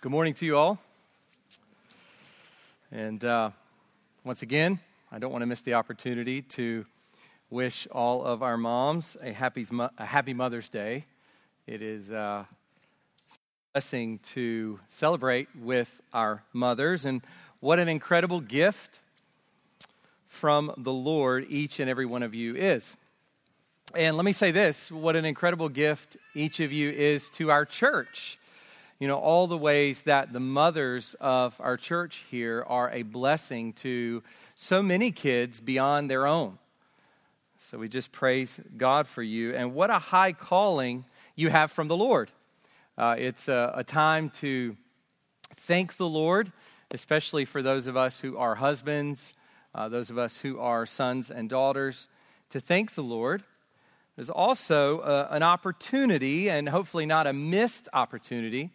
Good morning to you all. And uh, once again, I don't want to miss the opportunity to wish all of our moms a happy, a happy Mother's Day. It is uh, a blessing to celebrate with our mothers, and what an incredible gift from the Lord each and every one of you is. And let me say this what an incredible gift each of you is to our church you know, all the ways that the mothers of our church here are a blessing to so many kids beyond their own. So we just praise God for you. And what a high calling you have from the Lord. Uh, it's a, a time to thank the Lord, especially for those of us who are husbands, uh, those of us who are sons and daughters, to thank the Lord. There's also uh, an opportunity, and hopefully not a missed opportunity,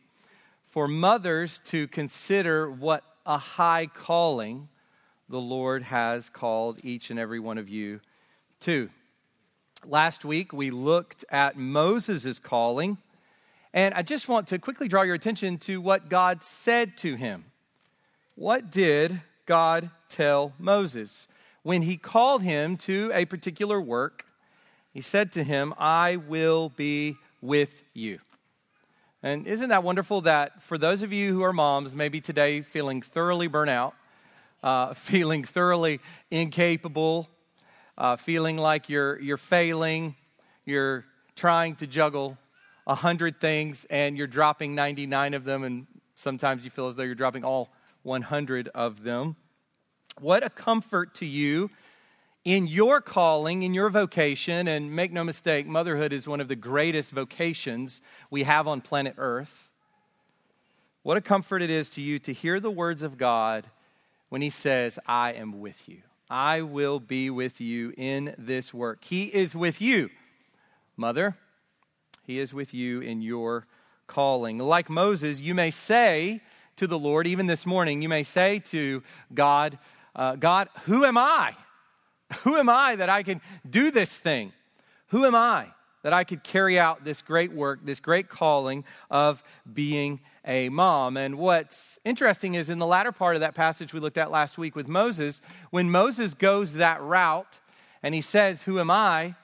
for mothers to consider what a high calling the Lord has called each and every one of you to. Last week, we looked at Moses' calling, and I just want to quickly draw your attention to what God said to him. What did God tell Moses? When he called him to a particular work, he said to him, I will be with you. And isn't that wonderful that for those of you who are moms, maybe today feeling thoroughly burnt out, uh, feeling thoroughly incapable, uh, feeling like you're, you're failing, you're trying to juggle a hundred things and you're dropping 99 of them, and sometimes you feel as though you're dropping all 100 of them. What a comfort to you in your calling, in your vocation, and make no mistake, motherhood is one of the greatest vocations we have on planet Earth. What a comfort it is to you to hear the words of God when He says, I am with you. I will be with you in this work. He is with you, mother. He is with you in your calling. Like Moses, you may say to the Lord, even this morning, you may say to God, uh, God, who am I? Who am I that I can do this thing? Who am I that I could carry out this great work, this great calling of being a mom? And what's interesting is in the latter part of that passage we looked at last week with Moses, when Moses goes that route and he says, Who am I?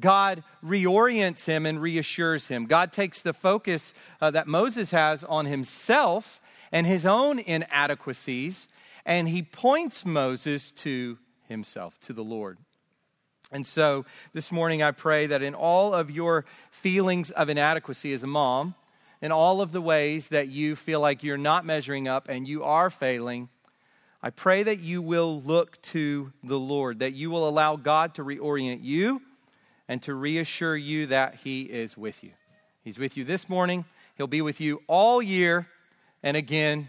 God reorients him and reassures him. God takes the focus uh, that Moses has on himself and his own inadequacies, and he points Moses to himself, to the Lord. And so this morning, I pray that in all of your feelings of inadequacy as a mom, in all of the ways that you feel like you're not measuring up and you are failing, I pray that you will look to the Lord, that you will allow God to reorient you and to reassure you that He is with you. He's with you this morning, He'll be with you all year, and again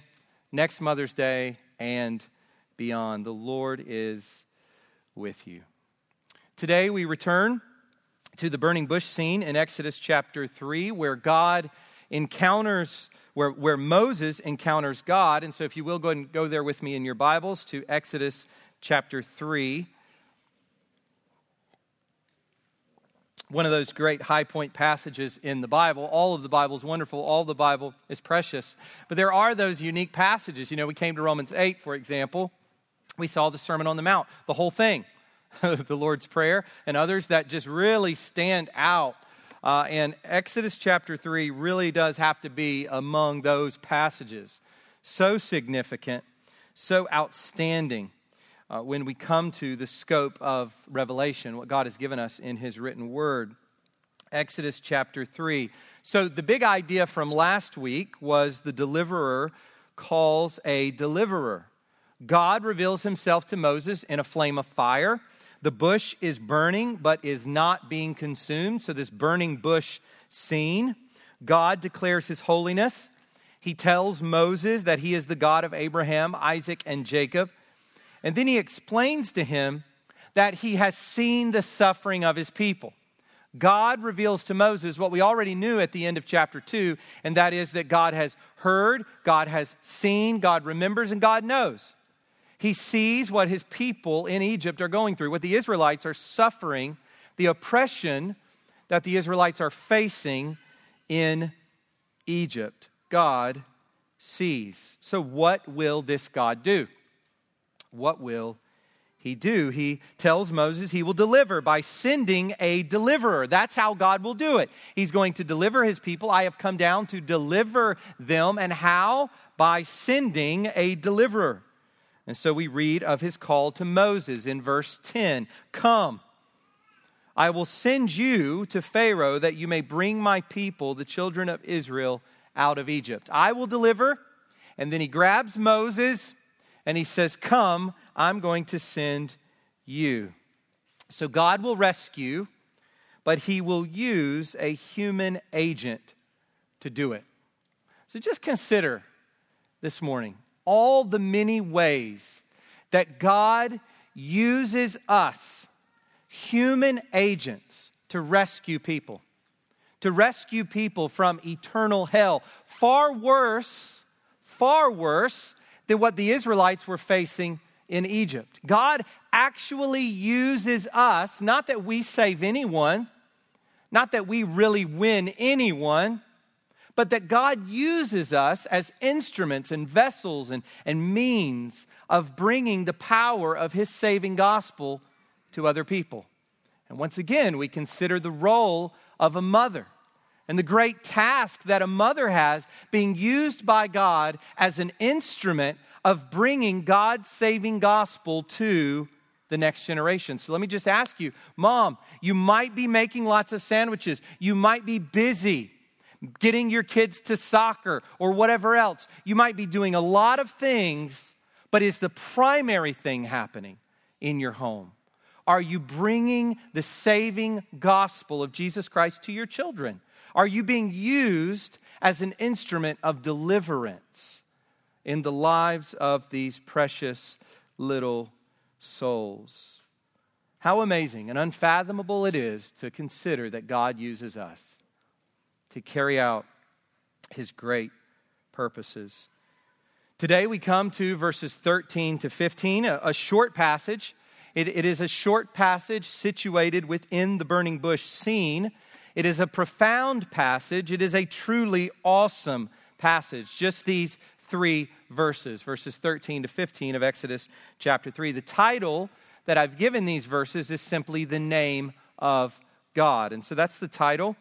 next Mother's Day and beyond. The Lord is with you. Today we return to the burning bush scene in Exodus chapter 3, where God encounters, where, where Moses encounters God. And so, if you will, go and go there with me in your Bibles to Exodus chapter 3. One of those great high point passages in the Bible. All of the Bible is wonderful, all the Bible is precious. But there are those unique passages. You know, we came to Romans 8, for example we saw the Sermon on the Mount, the whole thing, the Lord's Prayer, and others that just really stand out. Uh, and Exodus chapter 3 really does have to be among those passages. So significant, so outstanding uh, when we come to the scope of revelation, what God has given us in His written word. Exodus chapter 3. So, the big idea from last week was the deliverer calls a deliverer. God reveals himself to Moses in a flame of fire. The bush is burning, but is not being consumed. So, this burning bush scene, God declares his holiness. He tells Moses that he is the God of Abraham, Isaac, and Jacob. And then he explains to him that he has seen the suffering of his people. God reveals to Moses what we already knew at the end of chapter 2, and that is that God has heard, God has seen, God remembers, and God knows. He sees what his people in Egypt are going through, what the Israelites are suffering, the oppression that the Israelites are facing in Egypt. God sees. So, what will this God do? What will he do? He tells Moses he will deliver by sending a deliverer. That's how God will do it. He's going to deliver his people. I have come down to deliver them. And how? By sending a deliverer. And so we read of his call to Moses in verse 10 Come, I will send you to Pharaoh that you may bring my people, the children of Israel, out of Egypt. I will deliver. And then he grabs Moses and he says, Come, I'm going to send you. So God will rescue, but he will use a human agent to do it. So just consider this morning all the many ways that God uses us, human agents, to rescue people, to rescue people from eternal hell. Far worse, far worse than what the Israelites were facing in Egypt. God actually uses us, not that we save anyone, not that we really win anyone, but that God uses us as instruments and vessels and, and means of bringing the power of His saving gospel to other people. And once again, we consider the role of a mother and the great task that a mother has being used by God as an instrument of bringing God's saving gospel to the next generation. So let me just ask you, mom, you might be making lots of sandwiches, you might be busy getting your kids to soccer or whatever else. You might be doing a lot of things, but is the primary thing happening in your home? Are you bringing the saving gospel of Jesus Christ to your children? Are you being used as an instrument of deliverance in the lives of these precious little souls? How amazing and unfathomable it is to consider that God uses us to carry out his great purposes. Today we come to verses 13 to 15, a, a short passage. It, it is a short passage situated within the burning bush scene. It is a profound passage. It is a truly awesome passage. Just these three verses, verses 13 to 15 of Exodus chapter 3. The title that I've given these verses is simply the name of God. And so that's the title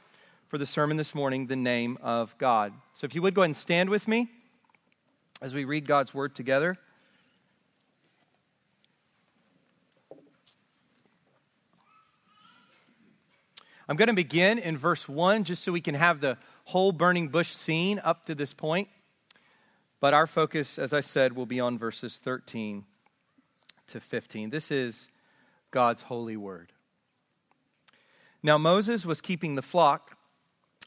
for the sermon this morning, The Name of God. So if you would go ahead and stand with me as we read God's word together. I'm going to begin in verse 1 just so we can have the whole burning bush scene up to this point. But our focus, as I said, will be on verses 13 to 15. This is God's holy word. Now, Moses was keeping the flock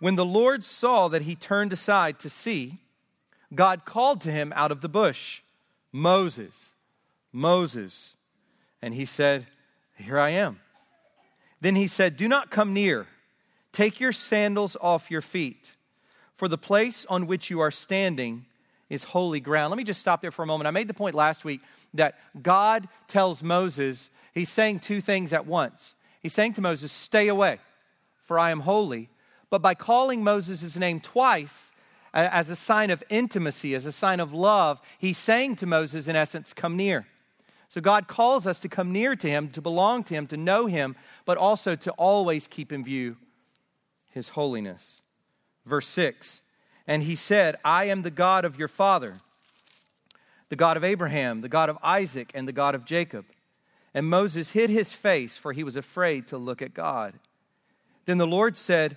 When the Lord saw that he turned aside to see, God called to him out of the bush, Moses, Moses. And he said, Here I am. Then he said, Do not come near. Take your sandals off your feet, for the place on which you are standing is holy ground. Let me just stop there for a moment. I made the point last week that God tells Moses, he's saying two things at once. He's saying to Moses, Stay away, for I am holy but by calling Moses' name twice as a sign of intimacy, as a sign of love, he's saying to Moses, in essence, come near. So God calls us to come near to him, to belong to him, to know him, but also to always keep in view his holiness. Verse 6 And he said, I am the God of your father, the God of Abraham, the God of Isaac, and the God of Jacob. And Moses hid his face, for he was afraid to look at God. Then the Lord said,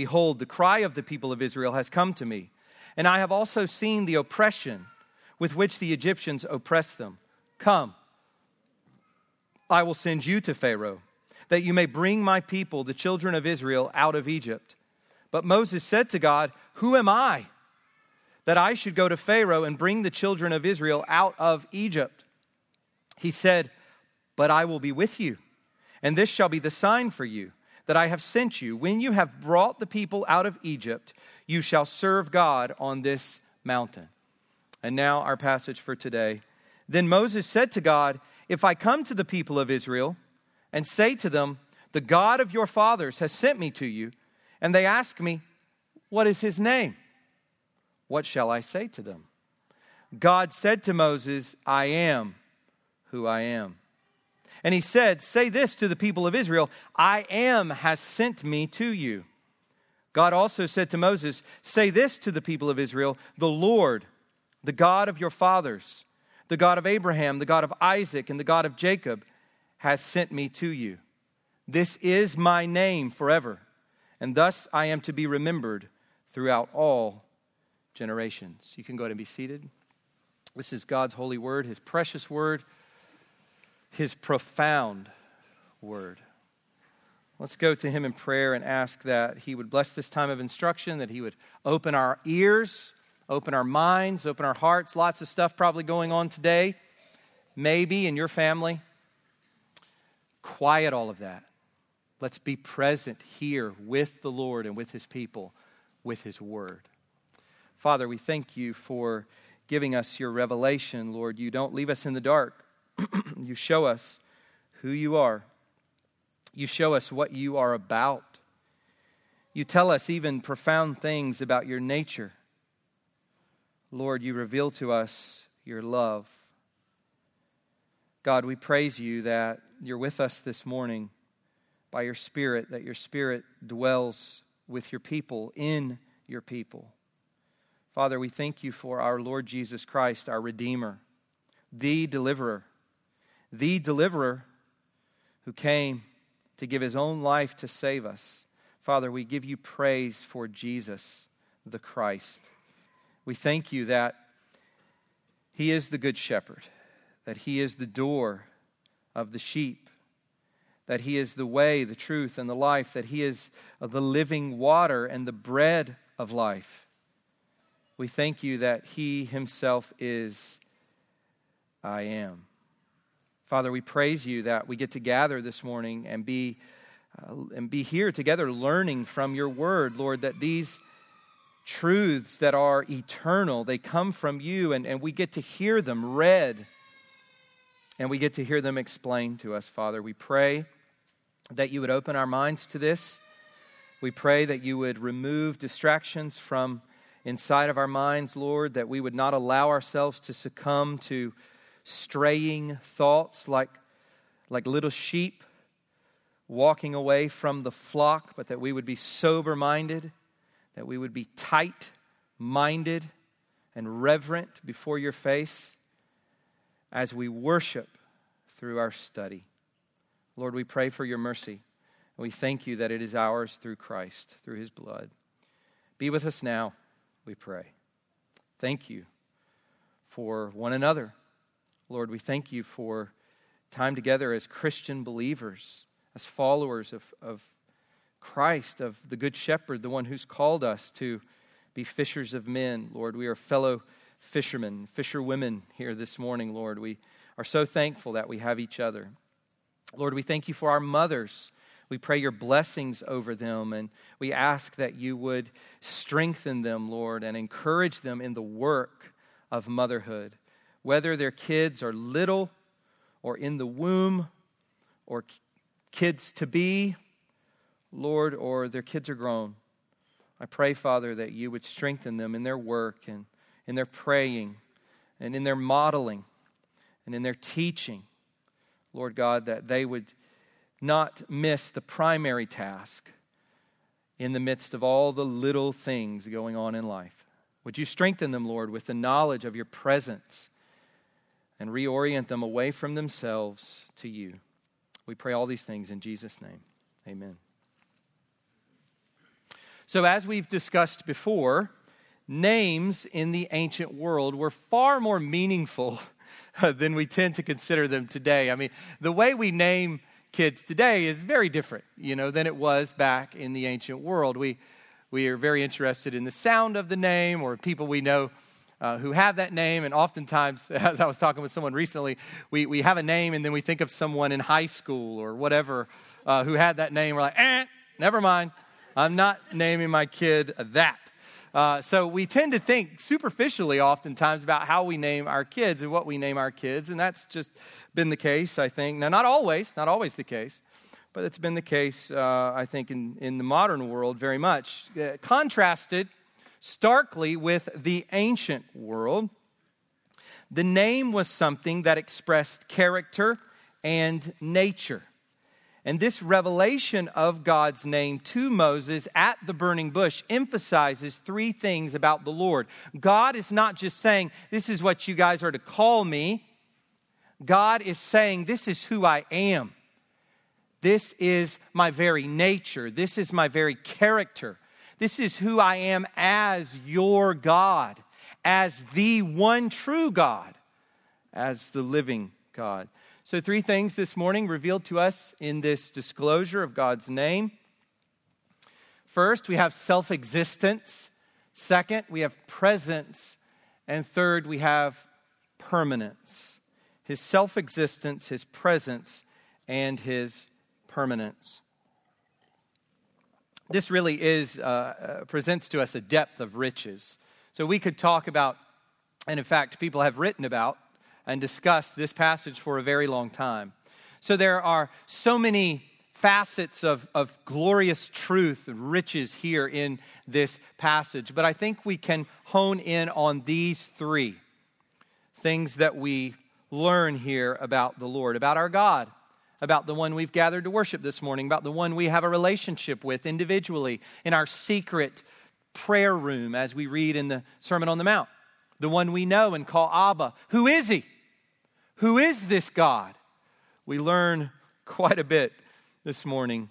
behold, the cry of the people of Israel has come to me, and I have also seen the oppression with which the Egyptians oppress them. Come, I will send you to Pharaoh, that you may bring my people, the children of Israel, out of Egypt. But Moses said to God, Who am I? that I should go to Pharaoh and bring the children of Israel out of Egypt. He said, But I will be with you, and this shall be the sign for you that I have sent you. When you have brought the people out of Egypt, you shall serve God on this mountain. And now, our passage for today. Then Moses said to God, If I come to the people of Israel and say to them, The God of your fathers has sent me to you, and they ask me, What is his name? What shall I say to them? God said to Moses, I am who I am. And he said, Say this to the people of Israel I am has sent me to you. God also said to Moses, Say this to the people of Israel The Lord, the God of your fathers, the God of Abraham, the God of Isaac, and the God of Jacob, has sent me to you. This is my name forever, and thus I am to be remembered throughout all generations. You can go ahead and be seated. This is God's holy word, his precious word, his profound word. Let's go to him in prayer and ask that he would bless this time of instruction, that he would open our ears, open our minds, open our hearts. Lots of stuff probably going on today, maybe in your family. Quiet all of that. Let's be present here with the Lord and with his people, with his word. Father, we thank you for giving us your revelation, Lord. You don't leave us in the dark, you show us who you are, you show us what you are about. You tell us even profound things about your nature. Lord, you reveal to us your love. God, we praise you that you're with us this morning by your Spirit, that your Spirit dwells with your people, in your people. Father, we thank you for our Lord Jesus Christ, our Redeemer, the deliverer, the deliverer who came to give his own life to save us. Father, we give you praise for Jesus, the Christ. We thank you that he is the good shepherd, that he is the door of the sheep, that he is the way, the truth, and the life, that he is the living water and the bread of life. We thank you that He Himself is I am. Father, we praise you that we get to gather this morning and be, uh, and be here together learning from your word, Lord, that these truths that are eternal, they come from you, and, and we get to hear them read and we get to hear them explained to us, Father. We pray that you would open our minds to this. We pray that you would remove distractions from inside of our minds, Lord, that we would not allow ourselves to succumb to straying thoughts like, like little sheep walking away from the flock, but that we would be sober minded, that we would be tight minded and reverent before your face as we worship through our study. Lord, we pray for your mercy. And we thank you that it is ours through Christ, through his blood. Be with us now we pray. Thank you for one another. Lord, we thank you for time together as Christian believers, as followers of, of Christ, of the Good Shepherd, the one who's called us to be fishers of men. Lord, we are fellow fishermen, fisherwomen here this morning, Lord. We are so thankful that we have each other. Lord, we thank you for our mothers we pray your blessings over them, and we ask that you would strengthen them, Lord, and encourage them in the work of motherhood. Whether their kids are little or in the womb or kids to be, Lord, or their kids are grown. I pray, Father, that you would strengthen them in their work and in their praying and in their modeling and in their teaching. Lord God, that they would not miss the primary task in the midst of all the little things going on in life. Would you strengthen them, Lord, with the knowledge of your presence and reorient them away from themselves to you? We pray all these things in Jesus' name. Amen. So, as we've discussed before, names in the ancient world were far more meaningful than we tend to consider them today. I mean, the way we name kids today is very different, you know, than it was back in the ancient world. We, we are very interested in the sound of the name or people we know uh, who have that name. And oftentimes, as I was talking with someone recently, we, we have a name and then we think of someone in high school or whatever uh, who had that name. We're like, eh, never mind. I'm not naming my kid that. Uh, so we tend to think superficially oftentimes about how we name our kids and what we name our kids, and that's just been the case, I think. Now, not always, not always the case, but it's been the case, uh, I think, in, in the modern world very much. Uh, contrasted starkly with the ancient world, the name was something that expressed character and nature. And this revelation of God's name to Moses at the burning bush emphasizes three things about the Lord. God is not just saying, This is what you guys are to call me. God is saying, This is who I am. This is my very nature. This is my very character. This is who I am as your God, as the one true God, as the living God. So, three things this morning revealed to us in this disclosure of God's name. First, we have self existence. Second, we have presence. And third, we have permanence. His self existence, his presence, and his permanence. This really is, uh, uh, presents to us a depth of riches. So we could talk about, and in fact, people have written about and discussed this passage for a very long time. So there are so many facets of, of glorious truth and riches here in this passage, but I think we can hone in on these three things that we learn here about the Lord, about our God, about the one we've gathered to worship this morning, about the one we have a relationship with individually in our secret prayer room as we read in the Sermon on the Mount, the one we know and call Abba. Who is he? Who is this God? We learn quite a bit this morning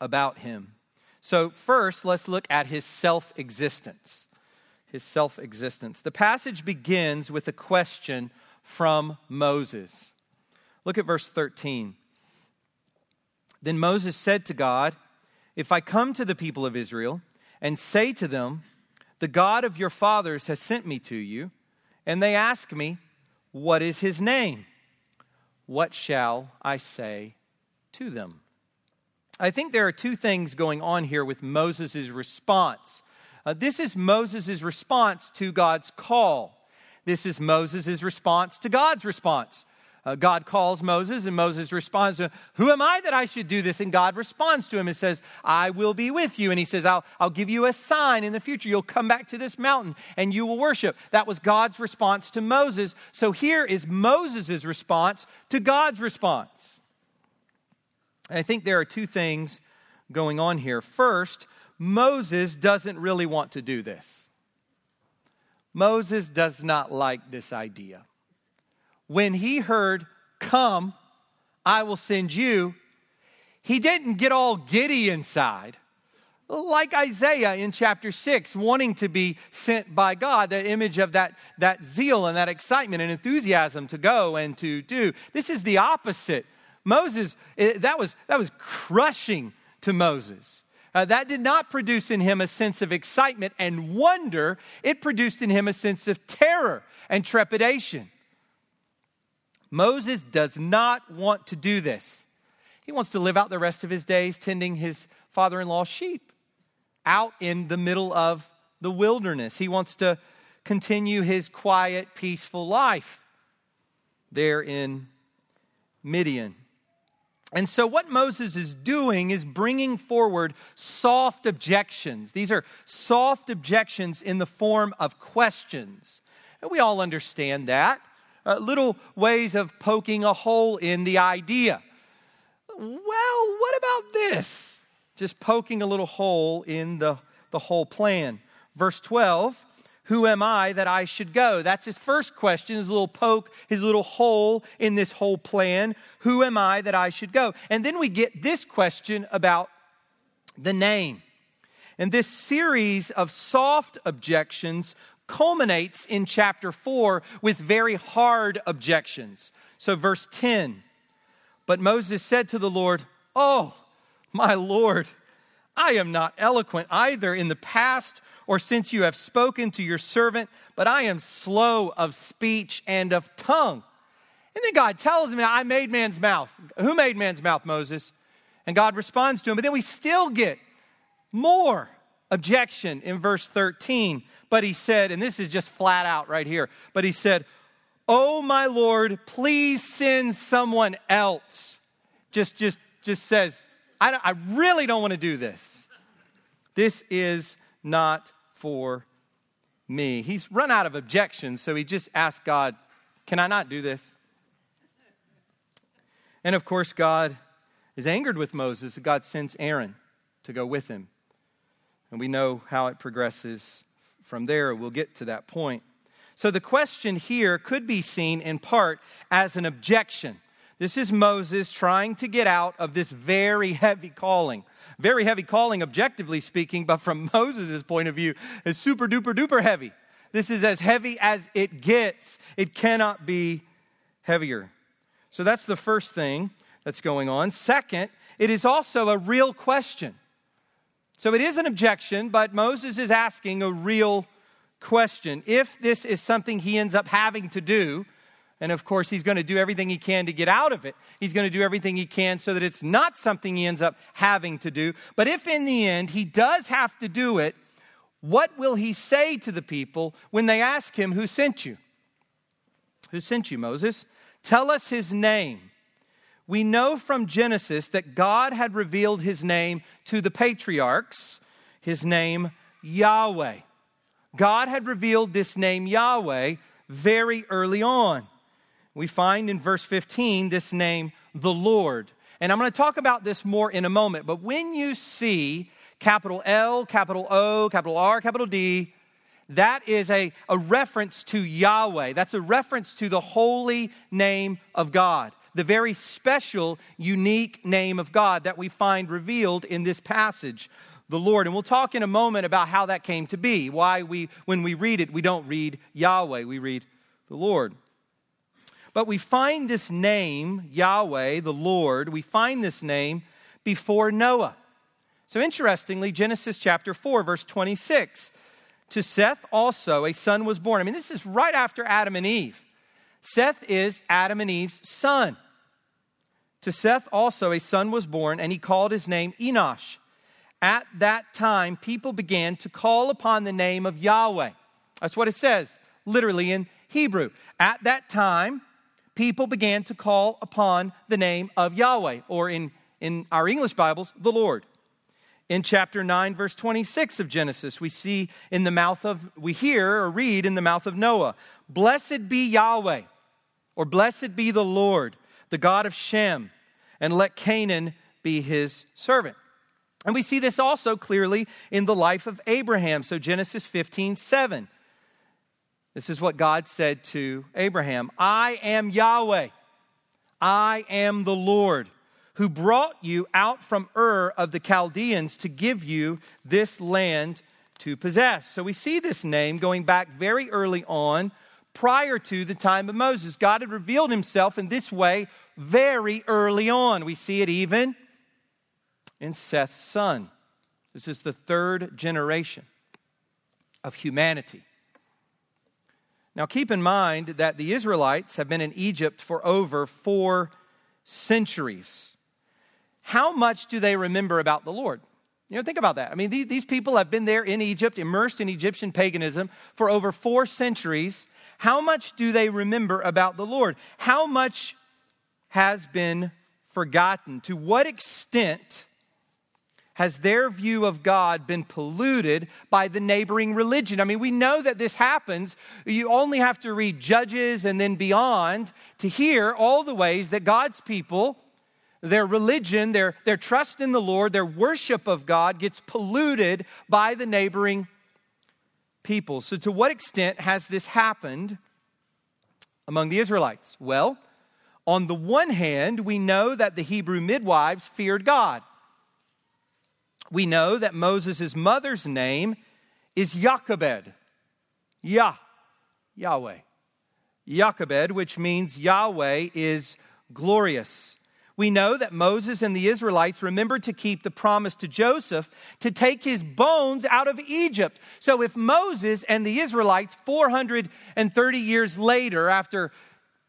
about him. So, first, let's look at his self existence. His self existence. The passage begins with a question from Moses. Look at verse 13. Then Moses said to God, If I come to the people of Israel and say to them, The God of your fathers has sent me to you, and they ask me, what is his name? What shall I say to them? I think there are two things going on here with Moses' response. Uh, this is Moses' response to God's call. This is Moses' response to God's response. Uh, God calls Moses, and Moses responds to him, Who am I that I should do this? And God responds to him and says, I will be with you. And he says, I'll, I'll give you a sign in the future. You'll come back to this mountain and you will worship. That was God's response to Moses. So here is Moses' response to God's response. And I think there are two things going on here. First, Moses doesn't really want to do this. Moses does not like this idea when he heard, Come, I will send you, he didn't get all giddy inside. Like Isaiah in chapter 6, wanting to be sent by God, the image of that, that zeal and that excitement and enthusiasm to go and to do. This is the opposite. Moses, that was, that was crushing to Moses. Uh, that did not produce in him a sense of excitement and wonder, it produced in him a sense of terror and trepidation. Moses does not want to do this. He wants to live out the rest of his days tending his father in law's sheep out in the middle of the wilderness. He wants to continue his quiet, peaceful life there in Midian. And so, what Moses is doing is bringing forward soft objections. These are soft objections in the form of questions. And we all understand that uh, little ways of poking a hole in the idea. Well, what about this? Just poking a little hole in the, the whole plan. Verse 12 Who am I that I should go? That's his first question, his little poke, his little hole in this whole plan. Who am I that I should go? And then we get this question about the name. And this series of soft objections culminates in chapter 4 with very hard objections. So, verse 10 But Moses said to the Lord, Oh, my Lord, I am not eloquent either in the past or since you have spoken to your servant, but I am slow of speech and of tongue. And then God tells him, I made man's mouth. Who made man's mouth, Moses? And God responds to him. But then we still get more objection in verse 13. But he said, and this is just flat out right here, but he said, Oh, my Lord, please send someone else. Just, just, just says, I, I really don't want to do this. This is not for me. He's run out of objections, so he just asked God, Can I not do this? And of course, God is angered with Moses. God sends Aaron to go with him. And we know how it progresses from there. We'll get to that point. So the question here could be seen in part as an objection. This is Moses trying to get out of this very heavy calling. Very heavy calling, objectively speaking, but from Moses' point of view, is super duper duper heavy. This is as heavy as it gets. It cannot be heavier. So that's the first thing that's going on. Second, it is also a real question. So it is an objection, but Moses is asking a real question. If this is something he ends up having to do, and of course, he's going to do everything he can to get out of it. He's going to do everything he can so that it's not something he ends up having to do. But if in the end he does have to do it, what will he say to the people when they ask him, Who sent you? Who sent you, Moses? Tell us his name. We know from Genesis that God had revealed his name to the patriarchs, his name Yahweh. God had revealed this name Yahweh very early on we find in verse 15 this name, the Lord. And I'm going to talk about this more in a moment, but when you see capital L, capital O, capital R, capital D, that is a, a reference to Yahweh. That's a reference to the holy name of God, the very special, unique name of God that we find revealed in this passage, the Lord. And we'll talk in a moment about how that came to be, why we, when we read it, we don't read Yahweh, we read the Lord. But we find this name, Yahweh, the Lord, we find this name before Noah. So interestingly, Genesis chapter 4, verse 26. To Seth also a son was born. I mean, this is right after Adam and Eve. Seth is Adam and Eve's son. To Seth also a son was born, and he called his name Enosh. At that time, people began to call upon the name of Yahweh. That's what it says, literally in Hebrew. At that time, people began to call upon the name of Yahweh, or in, in our English Bibles, the Lord. In chapter 9, verse 26 of Genesis, we see in the mouth of, we hear or read in the mouth of Noah, Blessed be Yahweh, or blessed be the Lord, the God of Shem, and let Canaan be his servant. And we see this also clearly in the life of Abraham. So Genesis 15, 7. This is what God said to Abraham I am Yahweh, I am the Lord who brought you out from Ur of the Chaldeans to give you this land to possess. So we see this name going back very early on, prior to the time of Moses. God had revealed himself in this way very early on. We see it even in Seth's son. This is the third generation of humanity. Now, keep in mind that the Israelites have been in Egypt for over four centuries. How much do they remember about the Lord? You know, think about that. I mean, these, these people have been there in Egypt, immersed in Egyptian paganism for over four centuries. How much do they remember about the Lord? How much has been forgotten? To what extent has their view of God been polluted by the neighboring religion? I mean, we know that this happens. You only have to read Judges and then beyond to hear all the ways that God's people, their religion, their, their trust in the Lord, their worship of God gets polluted by the neighboring people. So, to what extent has this happened among the Israelites? Well, on the one hand, we know that the Hebrew midwives feared God. We know that Moses' mother's name is Jochebed. Yah, Yahweh. Jochebed, which means Yahweh is glorious we know that Moses and the Israelites remembered to keep the promise to Joseph to take his bones out of Egypt. So if Moses and the Israelites, 430 years later, after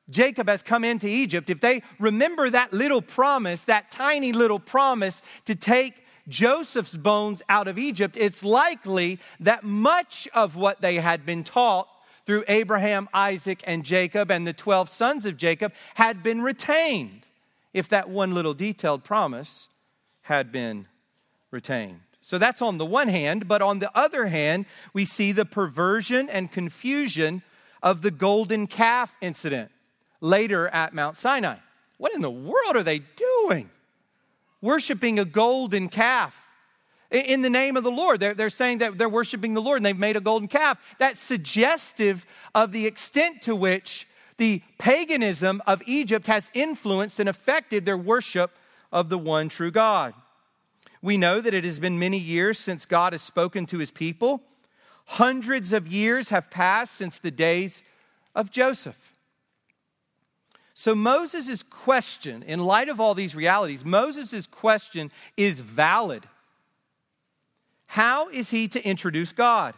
Jacob has come into Egypt, if they remember that little promise, that tiny little promise to take Joseph's bones out of Egypt, it's likely that much of what they had been taught through Abraham, Isaac, and Jacob and the 12 sons of Jacob had been retained if that one little detailed promise had been retained. So that's on the one hand, but on the other hand, we see the perversion and confusion of the golden calf incident later at Mount Sinai. What in the world are they doing? Worshiping a golden calf in the name of the Lord. They're, they're saying that they're worshiping the Lord and they've made a golden calf. That's suggestive of the extent to which the paganism of Egypt has influenced and affected their worship of the one true God. We know that it has been many years since God has spoken to his people. Hundreds of years have passed since the days of Joseph. So, Moses' question, in light of all these realities, Moses' question is valid. How is he to introduce God?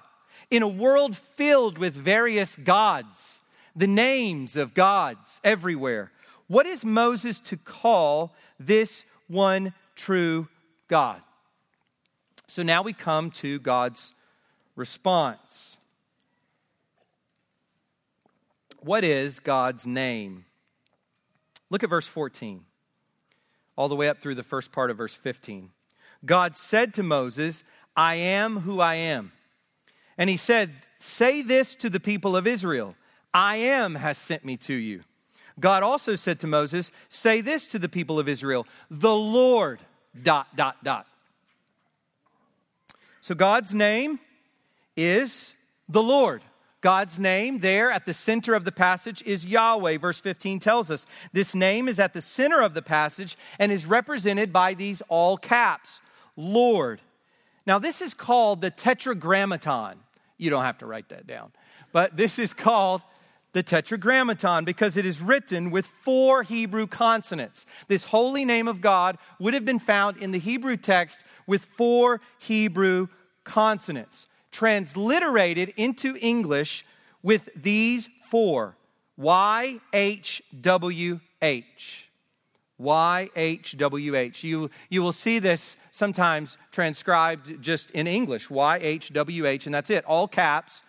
In a world filled with various gods, the names of gods everywhere. What is Moses to call this one true God? So now we come to God's response. What is God's name? Look at verse 14, all the way up through the first part of verse 15. God said to Moses, I am who I am. And he said, Say this to the people of Israel I am has sent me to you. God also said to Moses, Say this to the people of Israel, the Lord, dot, dot, dot. So God's name is the Lord. God's name there at the center of the passage is Yahweh. Verse 15 tells us this name is at the center of the passage and is represented by these all caps Lord. Now, this is called the Tetragrammaton. You don't have to write that down, but this is called the Tetragrammaton because it is written with four Hebrew consonants. This holy name of God would have been found in the Hebrew text with four Hebrew consonants, transliterated into English with these four Y H W H. Y H W H. You, you will see this sometimes transcribed just in English Y H W H, and that's it, all caps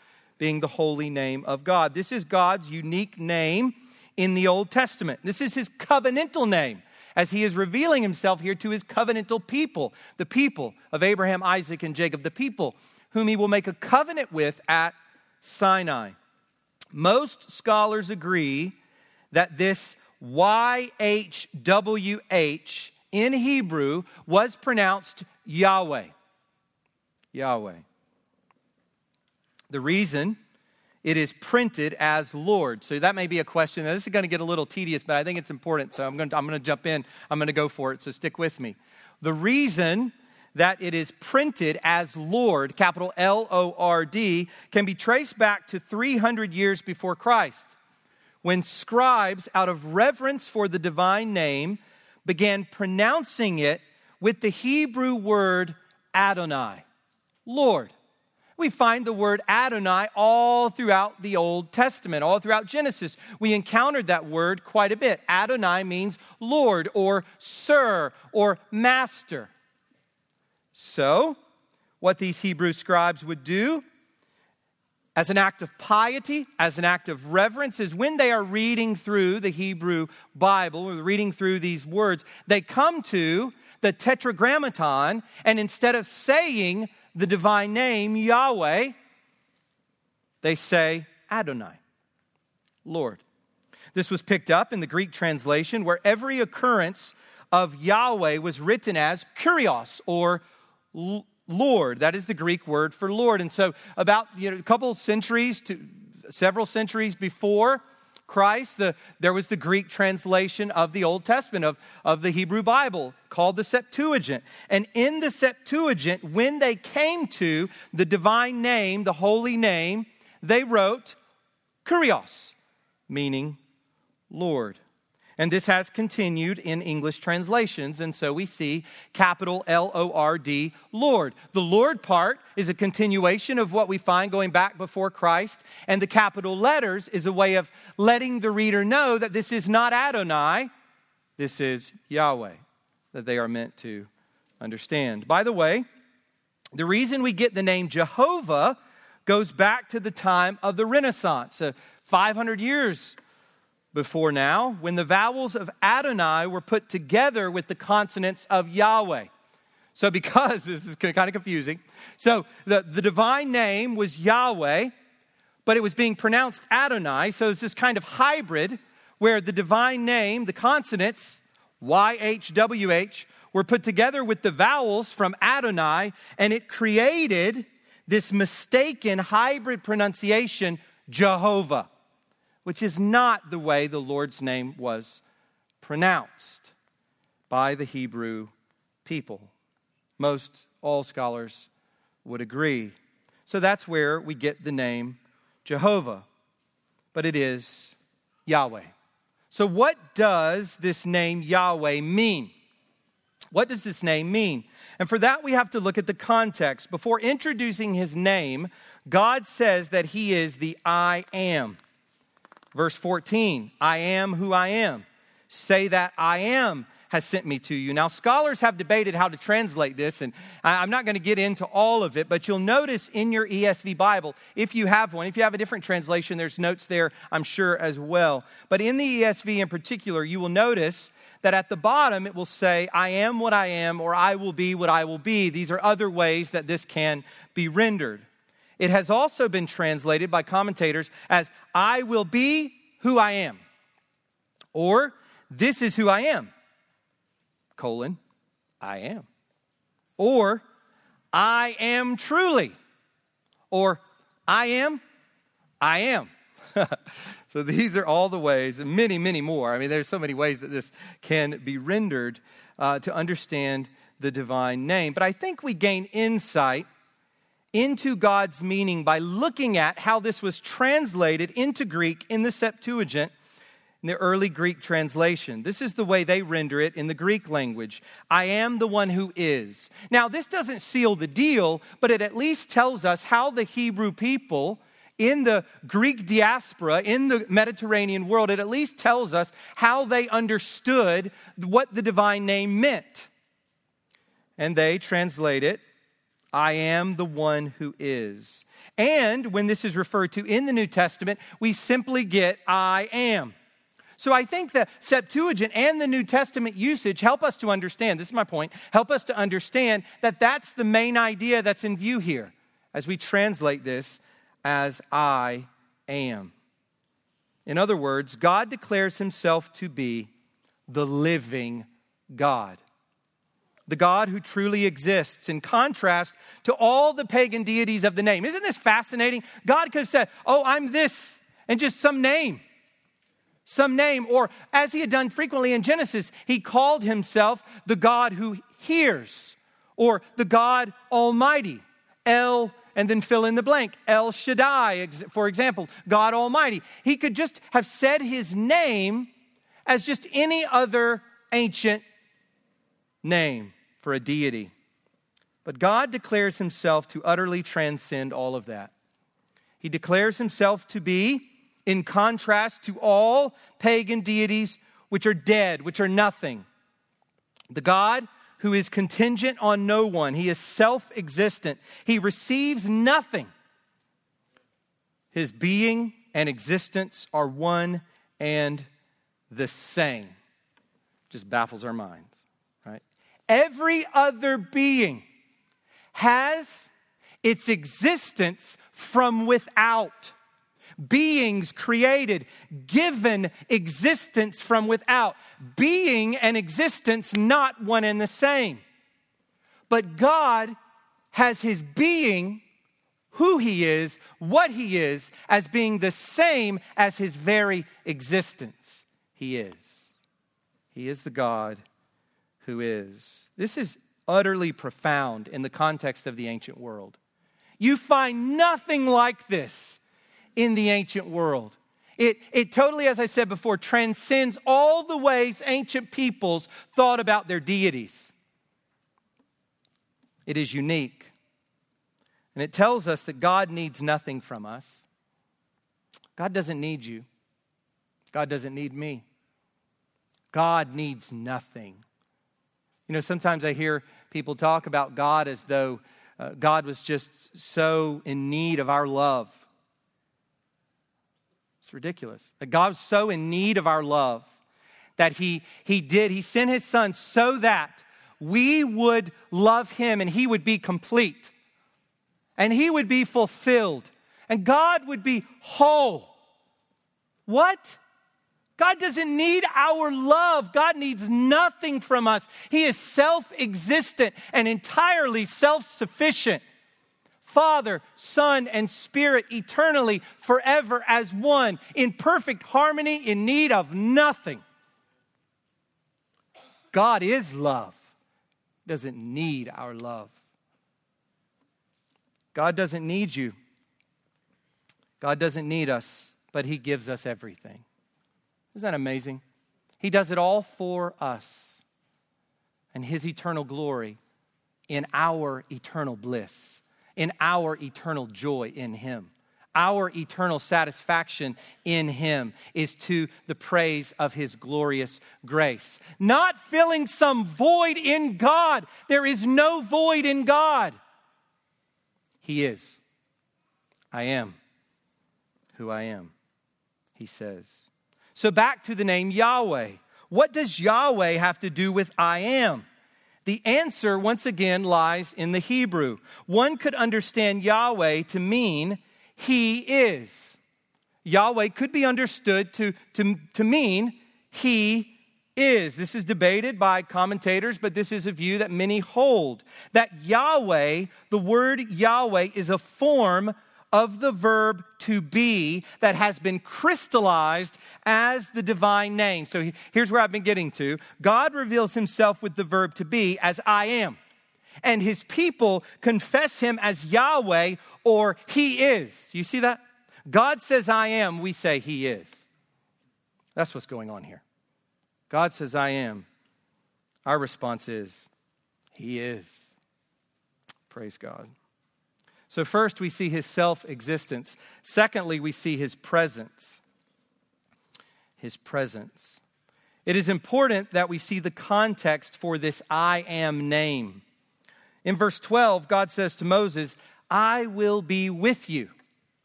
being the holy name of God. This is God's unique name in the Old Testament. This is his covenantal name as he is revealing himself here to his covenantal people, the people of Abraham, Isaac, and Jacob, the people whom he will make a covenant with at Sinai. Most scholars agree that this YHWH in Hebrew was pronounced Yahweh. Yahweh. The reason it is printed as Lord. So that may be a question. Now, this is going to get a little tedious, but I think it's important. So I'm going, to, I'm going to jump in. I'm going to go for it. So stick with me. The reason that it is printed as Lord, capital L O R D, can be traced back to 300 years before Christ, when scribes, out of reverence for the divine name, began pronouncing it with the Hebrew word Adonai, Lord. We find the word Adonai all throughout the Old Testament, all throughout Genesis. We encountered that word quite a bit. Adonai means Lord or Sir or Master. So, what these Hebrew scribes would do as an act of piety, as an act of reverence, is when they are reading through the Hebrew Bible or reading through these words, they come to the Tetragrammaton, and instead of saying the divine name, Yahweh, they say Adonai, Lord. This was picked up in the Greek translation where every occurrence of Yahweh was written as Kurios or Lord. That is the Greek word for Lord. And so, about you know, a couple centuries to several centuries before Christ, the, there was the Greek translation of the Old Testament, of, of the Hebrew Bible, called the Septuagint. And in the Septuagint, when they came to the divine name, the holy name, they wrote Kurios, meaning Lord. And this has continued in English translations. And so we see capital L O R D, Lord. The Lord part is a continuation of what we find going back before Christ. And the capital letters is a way of letting the reader know that this is not Adonai, this is Yahweh, that they are meant to understand. By the way, the reason we get the name Jehovah goes back to the time of the Renaissance, uh, 500 years before now when the vowels of Adonai were put together with the consonants of Yahweh. So, because this is kind of confusing, so the, the divine name was Yahweh, but it was being pronounced Adonai. So, it's this kind of hybrid where the divine name, the consonants, YHWH, were put together with the vowels from Adonai, and it created this mistaken hybrid pronunciation, Jehovah which is not the way the Lord's name was pronounced by the Hebrew people. Most all scholars would agree. So that's where we get the name Jehovah, but it is Yahweh. So, what does this name Yahweh mean? What does this name mean? And for that, we have to look at the context. Before introducing his name, God says that he is the I am. Verse 14, I am who I am. Say that I am has sent me to you. Now, scholars have debated how to translate this, and I'm not going to get into all of it, but you'll notice in your ESV Bible, if you have one, if you have a different translation, there's notes there, I'm sure, as well. But in the ESV in particular, you will notice that at the bottom it will say, I am what I am, or I will be what I will be. These are other ways that this can be rendered. It has also been translated by commentators as I will be who I am, or this is who I am, colon, I am, or I am truly, or I am, I am. so these are all the ways, and many, many more. I mean, there's so many ways that this can be rendered uh, to understand the divine name. But I think we gain insight into God's meaning by looking at how this was translated into Greek in the Septuagint, in the early Greek translation. This is the way they render it in the Greek language I am the one who is. Now, this doesn't seal the deal, but it at least tells us how the Hebrew people in the Greek diaspora, in the Mediterranean world, it at least tells us how they understood what the divine name meant. And they translate it I am the one who is. And when this is referred to in the New Testament, we simply get I am. So I think the Septuagint and the New Testament usage help us to understand, this is my point, help us to understand that that's the main idea that's in view here as we translate this as I am. In other words, God declares himself to be the living God the God who truly exists, in contrast to all the pagan deities of the name. Isn't this fascinating? God could have said, Oh, I'm this, and just some name. Some name. Or, as he had done frequently in Genesis, he called himself the God who hears, or the God Almighty. El, and then fill in the blank. El Shaddai, for example, God Almighty. He could just have said his name as just any other ancient name for a deity. But God declares himself to utterly transcend all of that. He declares himself to be, in contrast to all pagan deities which are dead, which are nothing. The God who is contingent on no one, he is self existent, he receives nothing. His being and existence are one and the same. Just baffles our minds. Every other being has its existence from without. Beings created, given existence from without. Being and existence not one and the same. But God has his being, who he is, what he is, as being the same as his very existence. He is. He is the God who is. This is utterly profound in the context of the ancient world. You find nothing like this in the ancient world. It, it totally, as I said before, transcends all the ways ancient peoples thought about their deities. It is unique. And it tells us that God needs nothing from us. God doesn't need you. God doesn't need me. God needs nothing. You know, sometimes I hear people talk about God as though uh, God was just so in need of our love. It's ridiculous. That God's so in need of our love that he, he did, He sent His Son so that we would love Him and He would be complete and He would be fulfilled and God would be whole. What? God doesn't need our love. God needs nothing from us. He is self existent and entirely self sufficient. Father, Son, and Spirit eternally, forever as one, in perfect harmony, in need of nothing. God is love, doesn't need our love. God doesn't need you. God doesn't need us, but He gives us everything. Isn't that amazing? He does it all for us and His eternal glory in our eternal bliss, in our eternal joy in Him. Our eternal satisfaction in Him is to the praise of His glorious grace. Not filling some void in God. There is no void in God. He is. I am who I am, He says. So back to the name Yahweh. What does Yahweh have to do with I am? The answer, once again, lies in the Hebrew. One could understand Yahweh to mean He is. Yahweh could be understood to, to, to mean He is. This is debated by commentators, but this is a view that many hold. That Yahweh, the word Yahweh, is a form of the verb to be that has been crystallized as the divine name. So here's where I've been getting to God reveals himself with the verb to be as I am. And his people confess him as Yahweh or he is. You see that? God says I am, we say he is. That's what's going on here. God says I am. Our response is he is. Praise God. So, first, we see his self existence. Secondly, we see his presence. His presence. It is important that we see the context for this I am name. In verse 12, God says to Moses, I will be with you.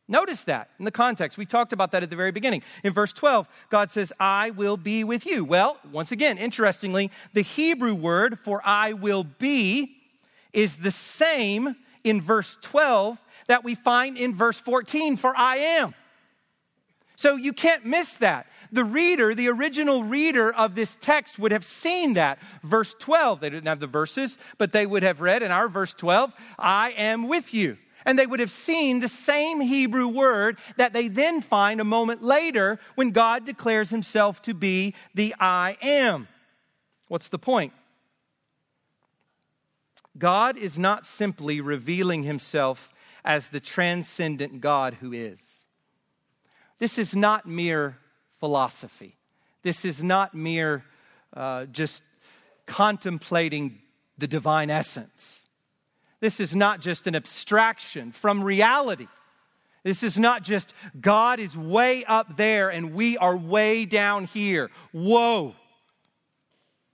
Notice that in the context. We talked about that at the very beginning. In verse 12, God says, I will be with you. Well, once again, interestingly, the Hebrew word for I will be is the same in verse 12 that we find in verse 14 for I am. So you can't miss that. The reader, the original reader of this text would have seen that. Verse 12, they didn't have the verses, but they would have read in our verse 12, I am with you. And they would have seen the same Hebrew word that they then find a moment later when God declares himself to be the I am. What's the point? God is not simply revealing himself as the transcendent God who is. This is not mere philosophy. This is not mere uh, just contemplating the divine essence. This is not just an abstraction from reality. This is not just God is way up there and we are way down here. Whoa.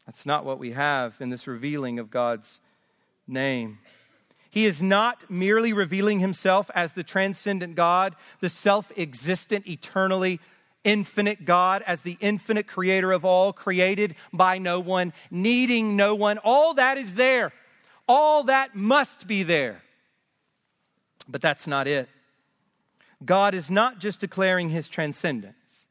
That's not what we have in this revealing of God's name. He is not merely revealing himself as the transcendent God, the self existent, eternally infinite God, as the infinite creator of all, created by no one, needing no one. All that is there. All that must be there. But that's not it. God is not just declaring his transcendence,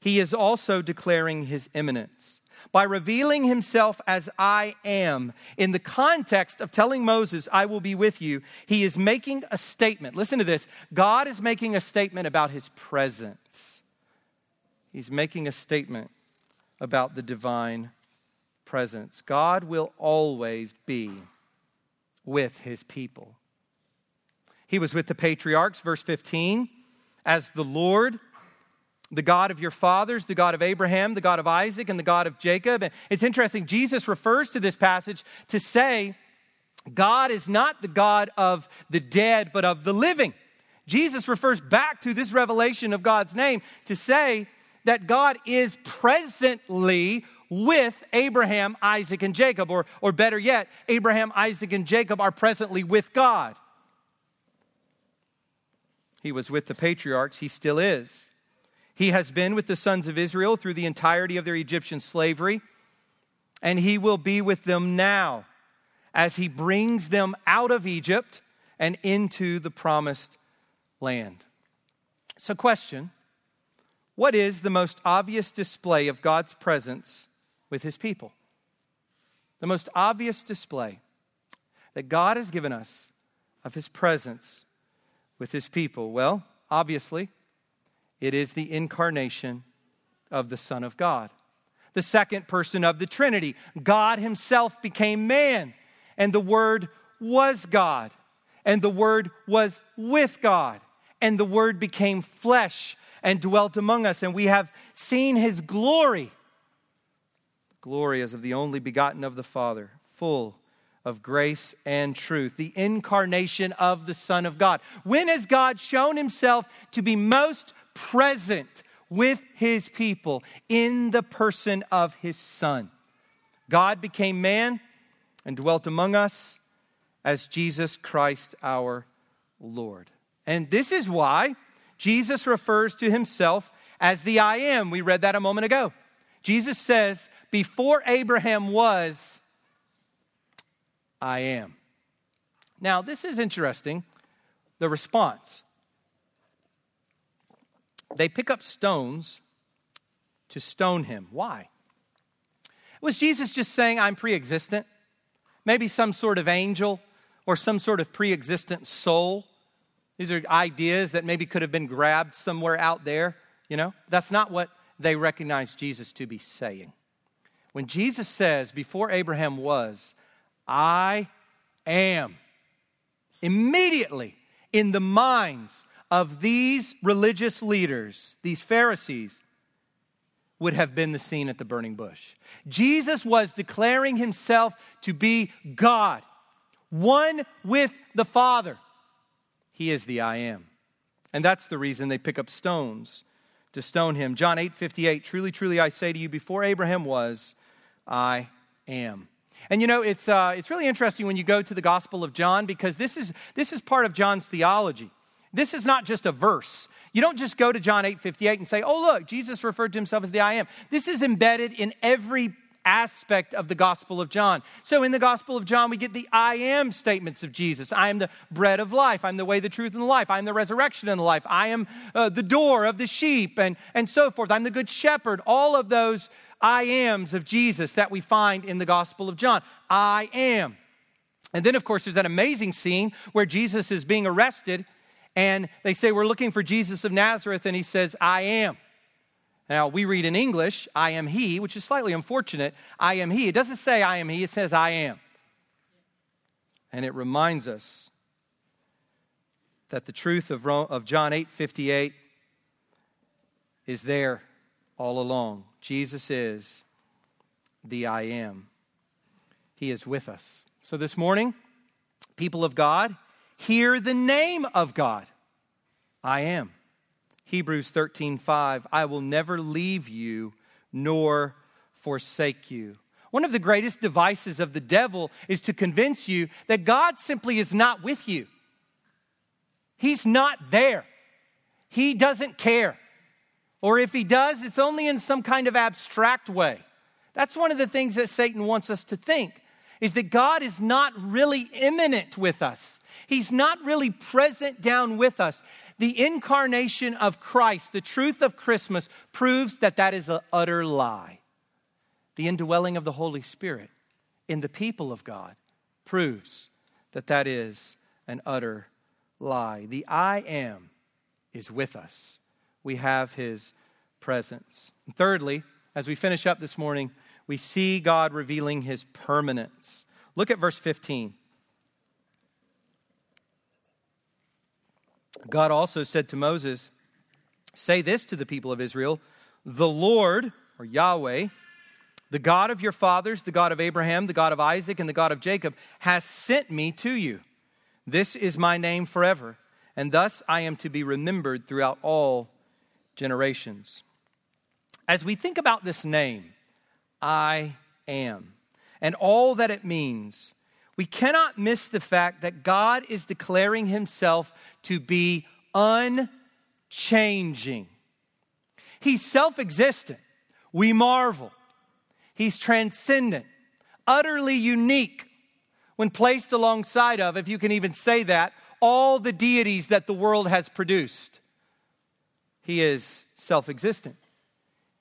he is also declaring his immanence. By revealing himself as I am. In the context of telling Moses, I will be with you, he is making a statement. Listen to this God is making a statement about his presence. He's making a statement about the divine presence. God will always be with his people. He was with the patriarchs, verse 15, as the Lord the God of your fathers, the God of Abraham, the God of Isaac, and the God of Jacob. And it's interesting, Jesus refers to this passage to say, God is not the God of the dead, but of the living. Jesus refers back to this revelation of God's name to say that God is presently with Abraham, Isaac, and Jacob, or, or better yet, Abraham, Isaac, and Jacob are presently with God. He was with the patriarchs, he still is. He has been with the sons of Israel through the entirety of their Egyptian slavery, and he will be with them now as he brings them out of Egypt and into the promised land. So, question What is the most obvious display of God's presence with his people? The most obvious display that God has given us of his presence with his people? Well, obviously, it is the incarnation of the Son of God. The second person of the Trinity. God Himself became man, and the Word was God, and the Word was with God, and the Word became flesh and dwelt among us, and we have seen His glory. Glory as of the only begotten of the Father, full of grace and truth, the incarnation of the Son of God. When has God shown himself to be most present with his people in the person of his Son. God became man and dwelt among us as Jesus Christ our Lord. And this is why Jesus refers to himself as the I am. We read that a moment ago. Jesus says, Before Abraham was, I am. Now, this is interesting, the response they pick up stones to stone him. Why? Was Jesus just saying, I'm pre existent? Maybe some sort of angel or some sort of pre existent soul? These are ideas that maybe could have been grabbed somewhere out there, you know? That's not what they recognize Jesus to be saying. When Jesus says, Before Abraham was, I am, immediately in the minds of these religious leaders, these Pharisees, would have been the scene at the burning bush. Jesus was declaring himself to be God, one with the Father. He is the I am. And that's the reason they pick up stones to stone him. John 8 58, truly, truly, I say to you, before Abraham was, I am. And you know, it's, uh, it's really interesting when you go to the Gospel of John because this is, this is part of John's theology. This is not just a verse. You don't just go to John 8 58 and say, oh, look, Jesus referred to himself as the I am. This is embedded in every aspect of the Gospel of John. So in the Gospel of John, we get the I am statements of Jesus. I am the bread of life. I'm the way, the truth, and the life. I'm the resurrection and the life. I am uh, the door of the sheep, and, and so forth. I'm the good shepherd. All of those I ams of Jesus that we find in the Gospel of John. I am. And then, of course, there's that amazing scene where Jesus is being arrested and they say, We're looking for Jesus of Nazareth, and he says, I am. Now, we read in English, I am he, which is slightly unfortunate. I am he. It doesn't say I am he, it says I am. And it reminds us that the truth of, of John 8 58 is there all along. Jesus is the I am. He is with us. So this morning, people of God, hear the name of God. I am. Hebrews 13:5 I will never leave you nor forsake you. One of the greatest devices of the devil is to convince you that God simply is not with you. He's not there. He doesn't care. Or if he does, it's only in some kind of abstract way. That's one of the things that Satan wants us to think is that God is not really immanent with us. He's not really present down with us. The incarnation of Christ, the truth of Christmas, proves that that is an utter lie. the indwelling of the Holy Spirit in the people of God proves that that is an utter lie. The I am is with us. We have his presence. And thirdly, as we finish up this morning, we see God revealing his permanence. Look at verse 15. God also said to Moses, Say this to the people of Israel The Lord, or Yahweh, the God of your fathers, the God of Abraham, the God of Isaac, and the God of Jacob, has sent me to you. This is my name forever, and thus I am to be remembered throughout all generations. As we think about this name, I am, and all that it means, we cannot miss the fact that God is declaring himself to be unchanging. He's self existent. We marvel. He's transcendent, utterly unique when placed alongside of, if you can even say that, all the deities that the world has produced. He is self existent.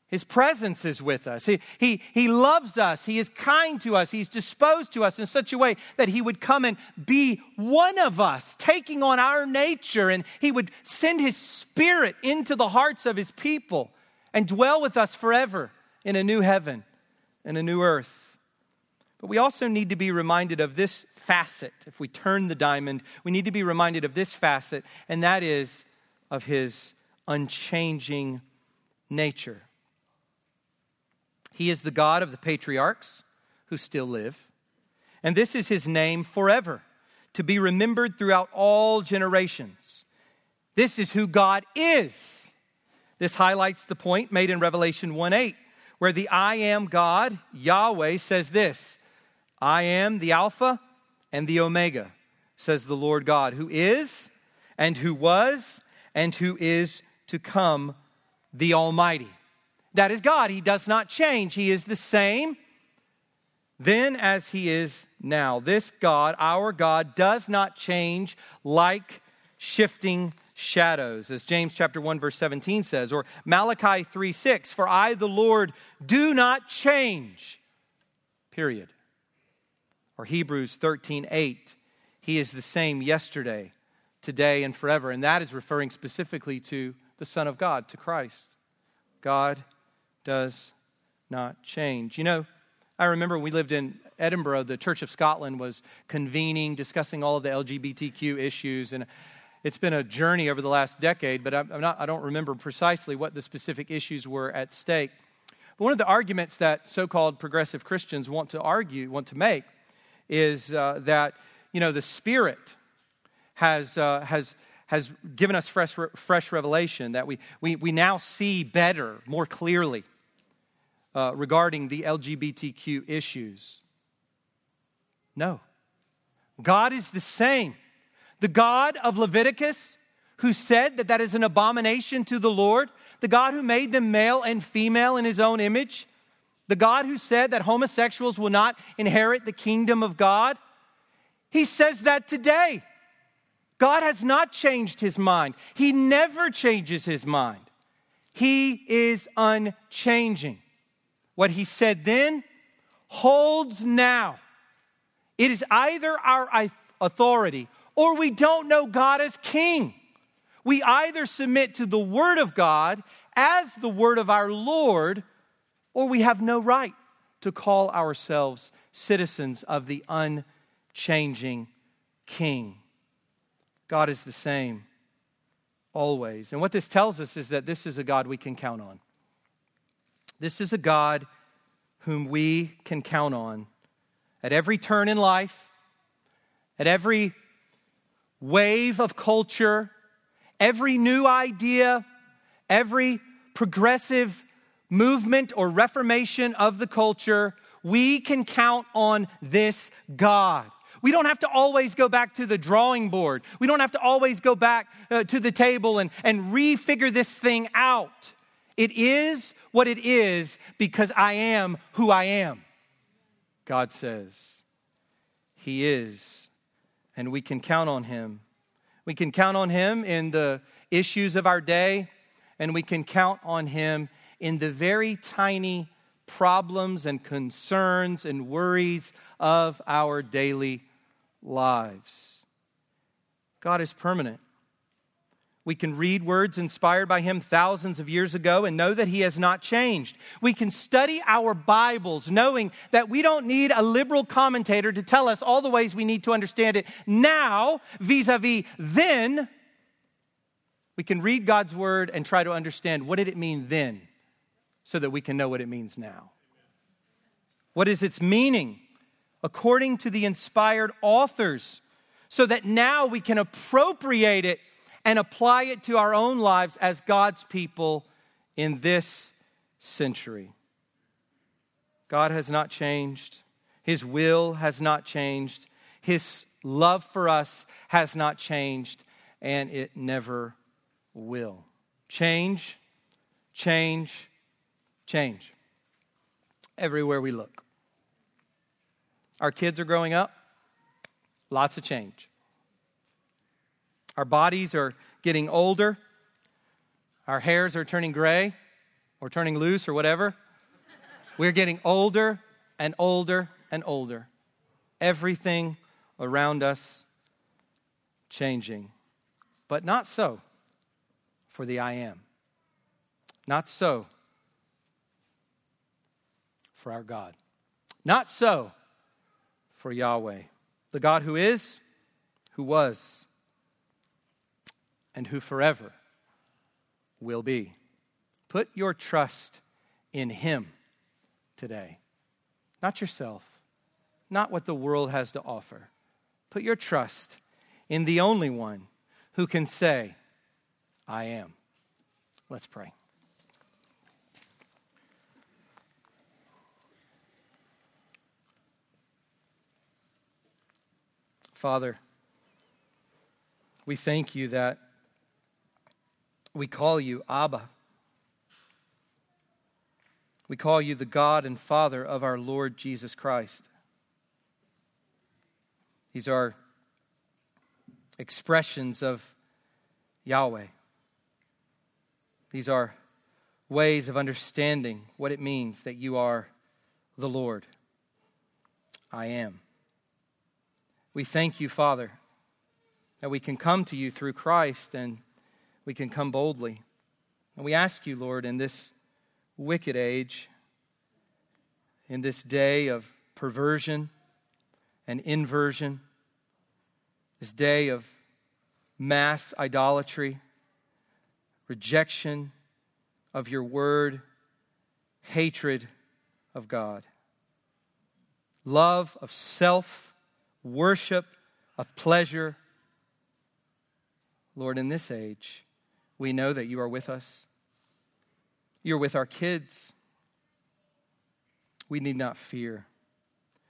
His presence is with us. He, he, he loves us. He is kind to us. He's disposed to us in such a way that He would come and be one of us, taking on our nature, and He would send His Spirit into the hearts of His people and dwell with us forever in a new heaven and a new earth. But we also need to be reminded of this facet. If we turn the diamond, we need to be reminded of this facet, and that is of His unchanging nature. He is the God of the patriarchs who still live. And this is his name forever, to be remembered throughout all generations. This is who God is. This highlights the point made in Revelation 1 8, where the I am God, Yahweh, says this I am the Alpha and the Omega, says the Lord God, who is and who was and who is to come, the Almighty. That is God. He does not change. He is the same then as he is now. This God, our God, does not change like shifting shadows, as James chapter 1 verse 17 says, or Malachi 3 6, for I, the Lord, do not change. Period. Or Hebrews 13 8, he is the same yesterday, today, and forever. And that is referring specifically to the Son of God, to Christ. God does not change. You know, I remember when we lived in Edinburgh, the Church of Scotland was convening, discussing all of the LGBTQ issues, and it's been a journey over the last decade, but I'm not, I don't remember precisely what the specific issues were at stake. But one of the arguments that so called progressive Christians want to argue, want to make, is uh, that, you know, the Spirit has, uh, has, has given us fresh, fresh revelation, that we, we, we now see better, more clearly uh, regarding the LGBTQ issues. No. God is the same. The God of Leviticus, who said that that is an abomination to the Lord, the God who made them male and female in his own image, the God who said that homosexuals will not inherit the kingdom of God, he says that today. God has not changed his mind. He never changes his mind. He is unchanging. What he said then holds now. It is either our authority or we don't know God as king. We either submit to the word of God as the word of our Lord, or we have no right to call ourselves citizens of the unchanging king. God is the same always. And what this tells us is that this is a God we can count on. This is a God whom we can count on at every turn in life, at every wave of culture, every new idea, every progressive movement or reformation of the culture. We can count on this God. We don't have to always go back to the drawing board. We don't have to always go back uh, to the table and, and refigure this thing out. It is what it is because I am who I am. God says He is, and we can count on Him. We can count on Him in the issues of our day, and we can count on Him in the very tiny problems and concerns and worries of our daily lives. God is permanent. We can read words inspired by him thousands of years ago and know that he has not changed. We can study our Bibles knowing that we don't need a liberal commentator to tell us all the ways we need to understand it now vis a vis then. We can read God's word and try to understand what did it mean then so that we can know what it means now. What is its meaning according to the inspired authors so that now we can appropriate it and apply it to our own lives as God's people in this century. God has not changed, His will has not changed, His love for us has not changed, and it never will. Change, change, change. Everywhere we look. Our kids are growing up, lots of change. Our bodies are getting older. Our hairs are turning gray or turning loose or whatever. We're getting older and older and older. Everything around us changing. But not so for the I am. Not so for our God. Not so for Yahweh, the God who is, who was, and who forever will be. Put your trust in Him today, not yourself, not what the world has to offer. Put your trust in the only one who can say, I am. Let's pray. Father, we thank you that we call you Abba. We call you the God and Father of our Lord Jesus Christ. These are expressions of Yahweh. These are ways of understanding what it means that you are the Lord. I am. We thank you, Father, that we can come to you through Christ and we can come boldly. And we ask you, Lord, in this wicked age, in this day of perversion and inversion, this day of mass idolatry, rejection of your word, hatred of God, love of self, worship of pleasure. Lord, in this age, we know that you are with us. You're with our kids. We need not fear.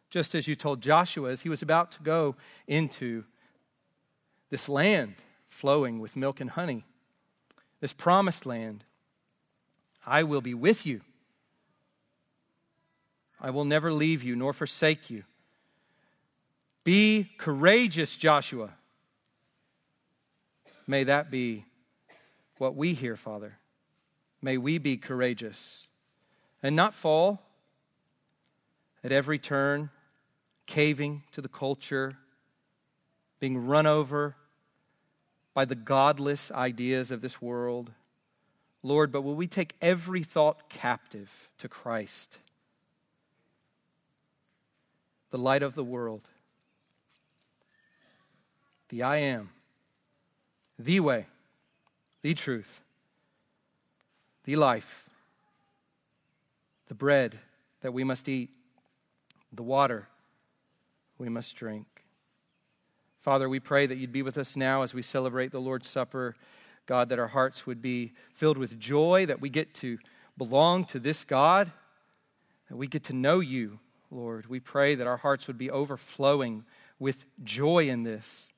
Just as you told Joshua as he was about to go into this land flowing with milk and honey, this promised land, I will be with you. I will never leave you nor forsake you. Be courageous, Joshua. May that be what we hear, Father. May we be courageous and not fall at every turn, caving to the culture, being run over by the godless ideas of this world. Lord, but will we take every thought captive to Christ, the light of the world, the I am, the way the truth, the life, the bread that we must eat, the water we must drink. Father, we pray that you'd be with us now as we celebrate the Lord's Supper. God, that our hearts would be filled with joy, that we get to belong to this God, that we get to know you, Lord. We pray that our hearts would be overflowing with joy in this.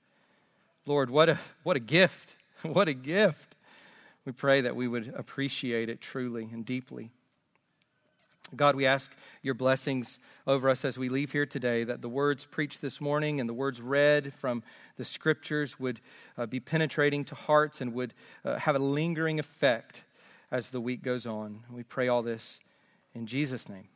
Lord, what a, what a gift! What a gift! We pray that we would appreciate it truly and deeply. God, we ask your blessings over us as we leave here today, that the words preached this morning and the words read from the scriptures would uh, be penetrating to hearts and would uh, have a lingering effect as the week goes on. We pray all this In Jesus' name.